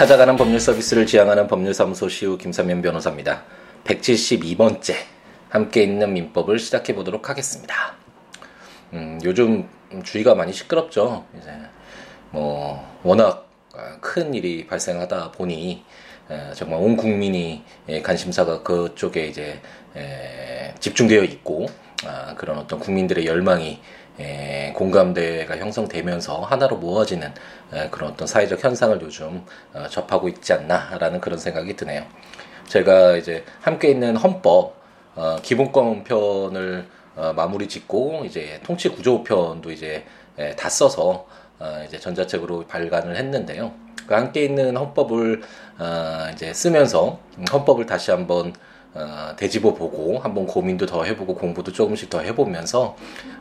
찾아가는 법률 서비스를 지향하는 법률사무소 시우 김삼현 변호사입니다. 172번째 함께 있는 민법을 시작해 보도록 하겠습니다. 음, 요즘 주위가 많이 시끄럽죠. 이제 뭐 워낙 큰 일이 발생하다 보니 정말 온 국민이 관심사가 그쪽에 이제 집중되어 있고 아, 그런 어떤 국민들의 열망이 에, 공감대가 형성되면서 하나로 모아지는 에, 그런 어떤 사회적 현상을 요즘 어, 접하고 있지 않나라는 그런 생각이 드네요. 제가 이제 함께 있는 헌법 어, 기본권 편을 어, 마무리 짓고 이제 통치 구조 편도 이제 에, 다 써서 어, 이제 전자책으로 발간을 했는데요. 그 함께 있는 헌법을 어, 이제 쓰면서 헌법을 다시 한번 어, 되짚어 보고 한번 고민도 더 해보고 공부도 조금씩 더 해보면서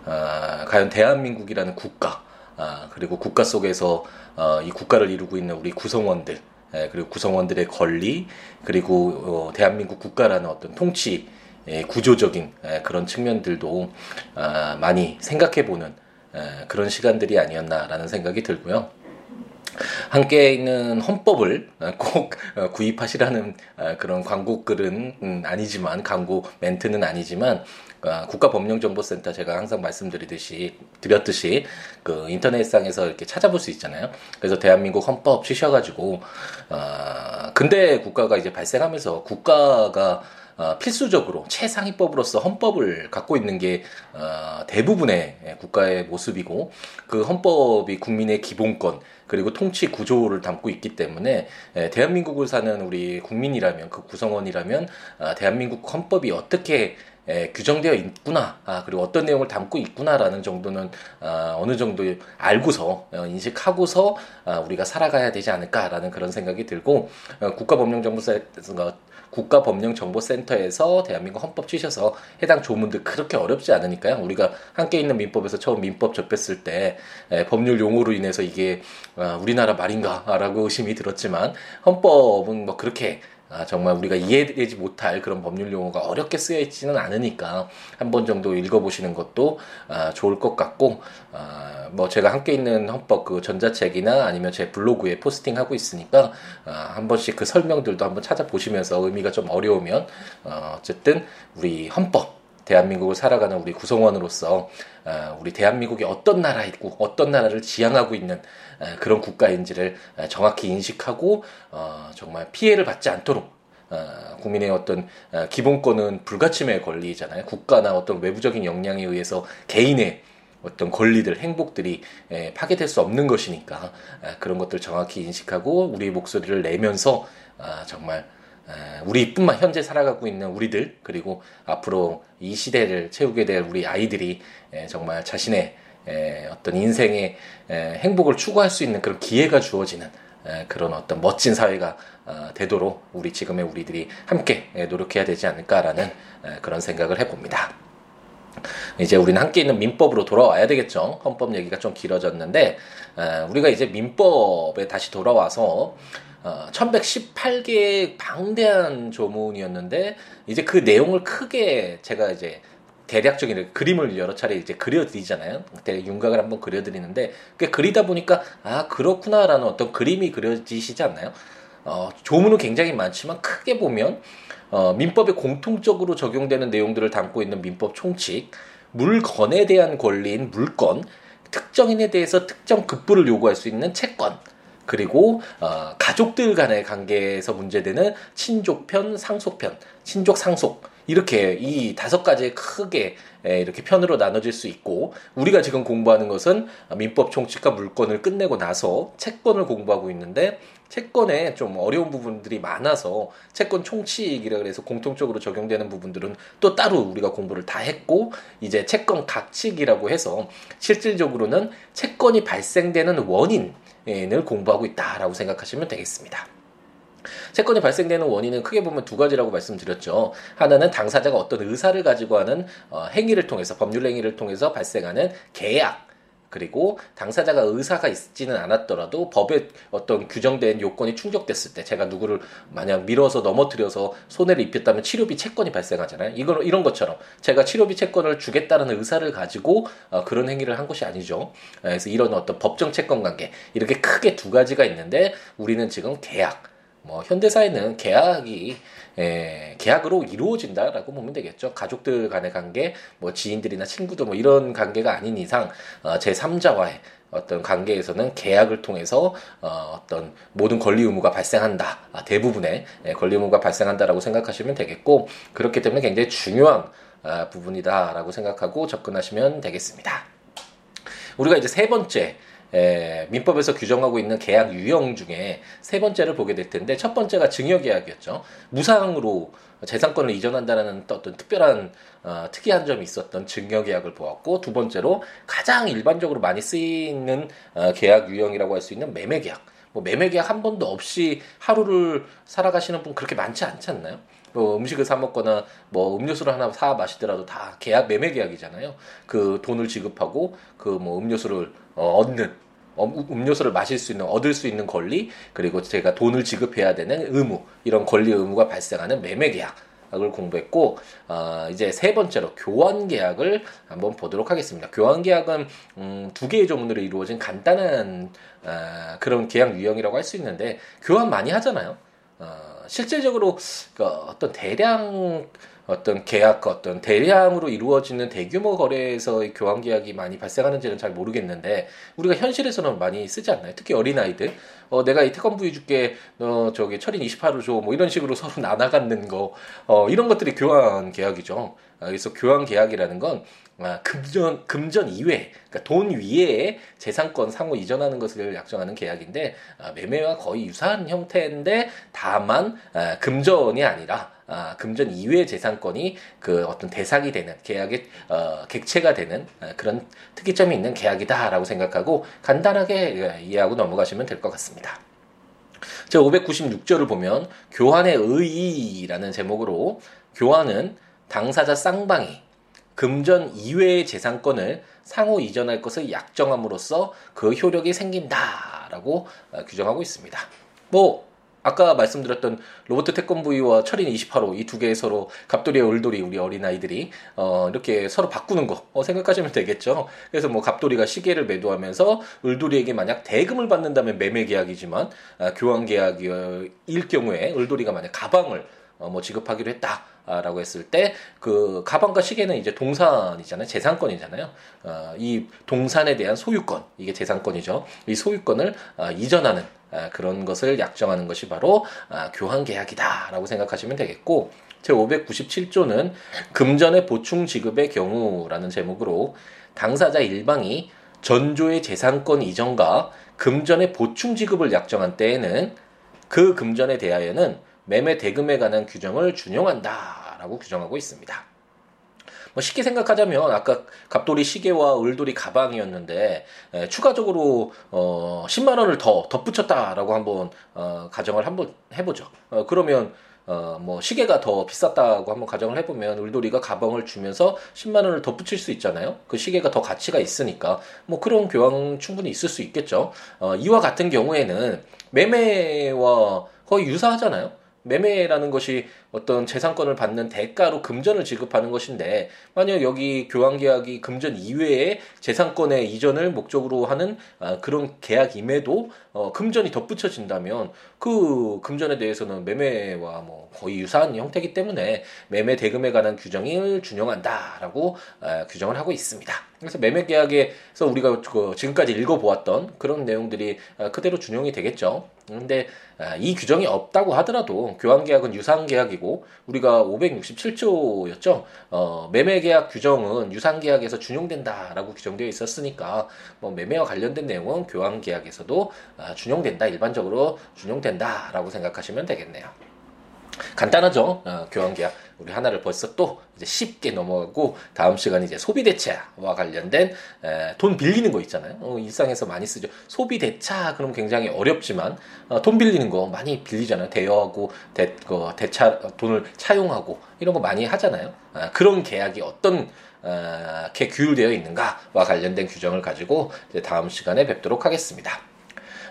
어, 과연 대한민국이라는 국가 아, 그리고 국가 속에서 어, 이 국가를 이루고 있는 우리 구성원들 예, 그리고 구성원들의 권리 그리고 어, 대한민국 국가라는 어떤 통치 예, 구조적인 예, 그런 측면들도 아, 많이 생각해보는 예, 그런 시간들이 아니었나라는 생각이 들고요. 함께 있는 헌법을 꼭 구입하시라는 아, 그런 광고 글은 음, 아니지만 광고 멘트는 아니지만 아, 국가법령정보센터 제가 항상 말씀드리듯이 드렸듯이 그 인터넷상에서 이렇게 찾아볼 수 있잖아요. 그래서 대한민국 헌법 치셔가지고 아 근대 국가가 이제 발생하면서 국가가 어, 필수적으로 최상위법으로서 헌법을 갖고 있는 게 어, 대부분의 국가의 모습이고 그 헌법이 국민의 기본권 그리고 통치 구조를 담고 있기 때문에 에, 대한민국을 사는 우리 국민이라면 그 구성원이라면 아, 대한민국 헌법이 어떻게 에, 규정되어 있구나 아, 그리고 어떤 내용을 담고 있구나라는 정도는 아, 어느 정도 알고서 어, 인식하고서 아, 우리가 살아가야 되지 않을까라는 그런 생각이 들고 어, 국가법령정보센터 국가법령정보센터에서 대한민국 헌법 치셔서 해당 조문들 그렇게 어렵지 않으니까요. 우리가 함께 있는 민법에서 처음 민법 접했을 때 에, 법률 용어로 인해서 이게 아, 우리나라 말인가라고 의심이 들었지만 헌법은 뭐 그렇게 아, 정말 우리가 이해되지 못할 그런 법률 용어가 어렵게 쓰여 있지는 않으니까 한 번 정도 읽어보시는 것도 아, 좋을 것 같고 아, 뭐 제가 함께 있는 헌법 그 전자책이나 아니면 제 블로그에 포스팅하고 있으니까 아, 한 번씩 그 설명들도 한번 찾아보시면서 의미가 좀 어려우면 어, 어쨌든 우리 헌법 대한민국을 살아가는 우리 구성원으로서 어, 우리 대한민국이 어떤 나라 있고 어떤 나라를 지향하고 있는 어, 그런 국가인지를 어, 정확히 인식하고 정말 피해를 받지 않도록 국민의 어떤 기본권은 불가침의 권리잖아요. 국가나 어떤 외부적인 영향에 의해서 개인의 어떤 권리들, 행복들이 파괴될 수 없는 것이니까 그런 것들 정확히 인식하고 우리 목소리를 내면서 정말 우리뿐만 현재 살아가고 있는 우리들 그리고 앞으로 이 시대를 채우게 될 우리 아이들이 정말 자신의 어떤 인생의 행복을 추구할 수 있는 그런 기회가 주어지는 그런 어떤 멋진 사회가 어, 되도록 우리 지금의 우리들이 함께 노력해야 되지 않을까라는 그런 생각을 해봅니다. 이제 우리는 함께 있는 민법으로 돌아와야 되겠죠. 헌법 얘기가 좀 길어졌는데 우리가 이제 민법에 다시 돌아와서 어, 1118개의 방대한 조문이었는데 이제 그 내용을 크게 제가 이제 대략적인 그림을 여러 차례 이제 그려드리잖아요. 대략 윤곽을 한번 그려드리는데 그 그리다 보니까 아 그렇구나라는 어떤 그림이 그려지시지 않나요? 어, 조문은 굉장히 많지만 크게 보면 어, 민법에 공통적으로 적용되는 내용들을 담고 있는 민법 총칙, 물건에 대한 권리인 물건, 특정인에 대해서 특정 급부를 요구할 수 있는 채권, 그리고 어, 가족들 간의 관계에서 문제되는 친족편, 상속편, 친족 상속 이렇게 이 다섯 가지 크게 이렇게 편으로 나눠질 수 있고 우리가 지금 공부하는 것은 민법 총칙과 물권을 끝내고 나서 채권을 공부하고 있는데 채권에 좀 어려운 부분들이 많아서 채권 총칙이라 그래서 공통적으로 적용되는 부분들은 또 따로 우리가 공부를 다 했고 이제 채권 각칙이라고 해서 실질적으로는 채권이 발생되는 원인 을 공부하고 있다라고 생각하시면 되겠습니다. 채권이 발생되는 원인은 크게 보면 두 가지라고 말씀드렸죠. 하나는 당사자가 어떤 의사를 가지고 하는 어, 행위를 통해서 법률 행위를 통해서 발생하는 계약 그리고 당사자가 의사가 있지는 않았더라도 법에 어떤 규정된 요건이 충족됐을 때 제가 누구를 만약 밀어서 넘어뜨려서 손해를 입혔다면 치료비 채권이 발생하잖아요. 이건 이런 것처럼 제가 치료비 채권을 주겠다는 의사를 가지고 어, 그런 행위를 한 것이 아니죠. 그래서 이런 어떤 법정 채권 관계 이렇게 크게 두 가지가 있는데 우리는 지금 계약 뭐 현대사회는 계약이 에, 계약으로 이루어진다라고 보면 되겠죠. 가족들 간의 관계, 뭐 지인들이나 친구들 뭐 이런 관계가 아닌 이상 어, 제 3자와의 어떤 관계에서는 계약을 통해서 어, 어떤 모든 권리 의무가 발생한다. 아, 대부분의 예, 권리 의무가 발생한다라고 생각하시면 되겠고 그렇기 때문에 굉장히 중요한 아, 부분이다라고 생각하고 접근하시면 되겠습니다. 우리가 이제 세 번째 에, 민법에서 규정하고 있는 계약 유형 중에 세 번째를 보게 될 텐데 첫 번째가 증여계약이었죠. 무상으로 재산권을 이전한다는 어떤 특별한 어, 특이한 점이 있었던 증여계약을 보았고 두 번째로 가장 일반적으로 많이 쓰이는 어, 계약 유형이라고 할 수 있는 매매계약. 뭐 매매계약 한 번도 없이 하루를 살아가시는 분 그렇게 많지 않지 않나요? 뭐 음식을 사 먹거나 뭐 음료수를 하나 사 마시더라도 다 계약 매매 계약이잖아요. 그 돈을 지급하고 그 뭐 음료수를 어, 얻는 어, 음료수를 마실 수 있는 얻을 수 있는 권리 그리고 제가 돈을 지급해야 되는 의무 이런 권리 의무가 발생하는 매매 계약을 공부했고 어, 이제 세 번째로 교환 계약을 한번 보도록 하겠습니다. 교환 계약은 음, 두 개의 조문으로 이루어진 간단한 어, 그런 계약 유형이라고 할 수 있는데 교환 많이 하잖아요. 어, 실질적으로 그 어떤 대량 어떤 계약 어떤 대량으로 이루어지는 대규모 거래에서의 교환 계약이 많이 발생하는지는 잘 모르겠는데 우리가 현실에서는 많이 쓰지 않나요? 특히 어린 아이들 어 내가 이 태권부위 줄게 너 저기 철인 28호 줘뭐 이런 식으로 서로 나눠 갖는 거어 이런 것들이 교환 계약이죠. 아, 그래서 교환 계약이라는 건 아, 금전 금전 이외, 그러니까 돈 위에 재산권 상호 이전하는 것을 약정하는 계약인데 아, 매매와 거의 유사한 형태인데 다만 아, 금전이 아니라 아, 금전 이외의 재산권이 그 어떤 대상이 되는 계약의 어, 객체가 되는 아, 그런 특이점이 있는 계약이다라고 생각하고 간단하게 예, 이해하고 넘어가시면 될 것 같습니다. 제 596조를 보면 교환의 의의라는 제목으로 교환은 당사자 쌍방이 금전 이외의 재산권을 상호 이전할 것을 약정함으로써 그 효력이 생긴다라고 어, 규정하고 있습니다. 뭐 아까 말씀드렸던 로버트 태권브이와 철인 28호 이 두 개의 서로 갑돌이와 을돌이 우리 어린 아이들이 어 이렇게 서로 바꾸는 거 어, 생각하시면 되겠죠. 그래서 뭐 갑돌이가 시계를 매도하면서 을돌이에게 만약 대금을 받는다면 매매 계약이지만 아, 교환 계약일 경우에 을돌이가 만약 가방을 어, 뭐 지급하기로 했다. 라고 했을 때 그 가방과 시계는 이제 동산이잖아요. 재산권이잖아요. 어, 이 동산에 대한 소유권, 이게 재산권이죠. 이 소유권을 어, 이전하는 어, 그런 것을 약정하는 것이 바로 어, 교환 계약이다라고 생각하시면 되겠고 제 597조는 금전의 보충 지급의 경우라는 제목으로 당사자 일방이 전조의 재산권 이전과 금전의 보충 지급을 약정한 때에는 그 금전에 대하여는 매매 대금에 관한 규정을 준용한다라고 규정하고 있습니다. 뭐 쉽게 생각하자면 아까 갑돌이 시계와 을돌이 가방이었는데 에, 추가적으로 어 10만 원을 더 덧붙였다라고 한번 어, 가정을 한번 해보죠. 어, 그러면 어, 뭐, 시계가 더 비쌌다고 한번 가정을 해보면, 울돌이가 가방을 주면서 10만 원을 더 붙일 수 있잖아요? 그 시계가 더 가치가 있으니까, 뭐, 그런 교환 충분히 있을 수 있겠죠. 어, 이와 같은 경우에는 매매와 거의 유사하잖아요? 매매라는 것이 어떤 재산권을 받는 대가로 금전을 지급하는 것인데 만약 여기 교환 계약이 금전 이외에 재산권의 이전을 목적으로 하는 아, 그런 계약임에도 어, 금전이 덧붙여진다면 그 금전에 대해서는 매매와 뭐 거의 유사한 형태이기 때문에 매매 대금에 관한 규정을 준용한다라고 아, 규정을 하고 있습니다. 그래서 매매 계약에서 우리가 그 지금까지 읽어보았던 그런 내용들이 아, 그대로 준용이 되겠죠. 아, 이 규정이 없다고 하더라도 교환 계약은 유상 계약이고 우리가 567조였죠. 어, 매매 계약 규정은 유상 계약에서 준용된다라고 규정되어 있었으니까 뭐 매매와 관련된 내용은 교환 계약에서도 아, 준용된다 일반적으로 준용된다라고 생각하시면 되겠네요. 간단하죠. 어, 교환 계약. 우리 하나를 벌써 또 이제 쉽게 넘어가고 다음 시간 이제 소비 대차와 관련된 에, 돈 빌리는 거 있잖아요. 어, 일상에서 많이 쓰죠. 소비 대차 그럼 굉장히 어렵지만 어, 돈 빌리는 거 많이 빌리잖아요. 대여하고 대, 그, 대차 돈을 차용하고 이런 거 많이 하잖아요. 아, 그런 계약이 어떤 어, 게 규율되어 있는가와 관련된 규정을 가지고 다음 시간에 뵙도록 하겠습니다.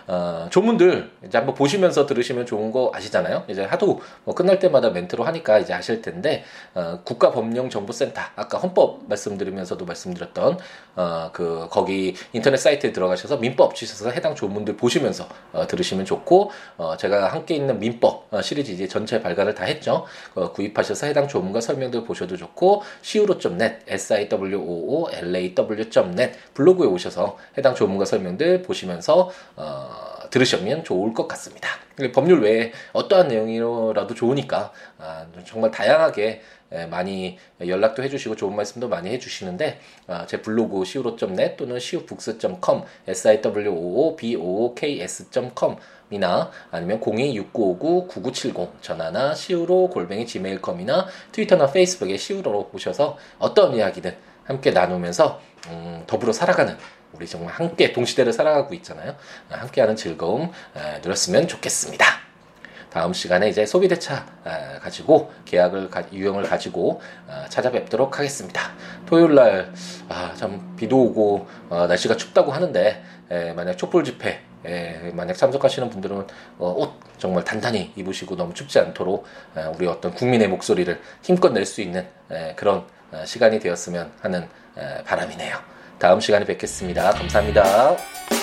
어, 조문들 이제 한번 보시면서 들으시면 좋은 거 아시잖아요. 이제 하도 뭐 끝날 때마다 멘트로 하니까 이제 아실 텐데 어, 국가법령정보센터 아까 헌법 말씀드리면서도 말씀드렸던 어, 그 거기 인터넷 사이트에 들어가셔서 민법 치셔서 해당 조문들 보시면서 어, 들으시면 좋고 어, 제가 함께 있는 민법 어, 시리즈 이제 전체 발간을 다 했죠. 어, 구입하셔서 해당 조문과 설명들 보셔도 좋고 siwo.net s i w o o l a w.net 블로그에 오셔서 해당 조문과 설명들 보시면서 어, 들으시면 좋을 것 같습니다. 법률 외에 어떠한 내용이라도 좋으니까 아, 정말 다양하게 많이 연락도 해주시고 좋은 말씀도 많이 해주시는데 아, 제 블로그 siwo.net 또는 siwobooks.com siwoobooks.com 이나 아니면 026959-9970 전화나 시우로 골뱅이 gmail.com이나 트위터나 페이스북에 시우로로 오셔서 어떤 이야기든 함께 나누면서 음, 더불어 살아가는 우리 정말 함께 동시대를 살아가고 있잖아요. 아, 함께하는 즐거움 아, 누렸으면 좋겠습니다. 다음 시간에 이제 소비대차 아, 가지고 계약을 유형을 가지고 찾아뵙도록 하겠습니다. 토요일 날 참 비도 오고 어, 날씨가 춥다고 하는데 만약 촛불 집회 만약 참석하시는 분들은 어, 옷 정말 단단히 입으시고 너무 춥지 않도록 우리 어떤 국민의 목소리를 힘껏 낼 수 있는 그런 시간이 되었으면 하는 바람이네요. 다음 시간에 뵙겠습니다. 감사합니다.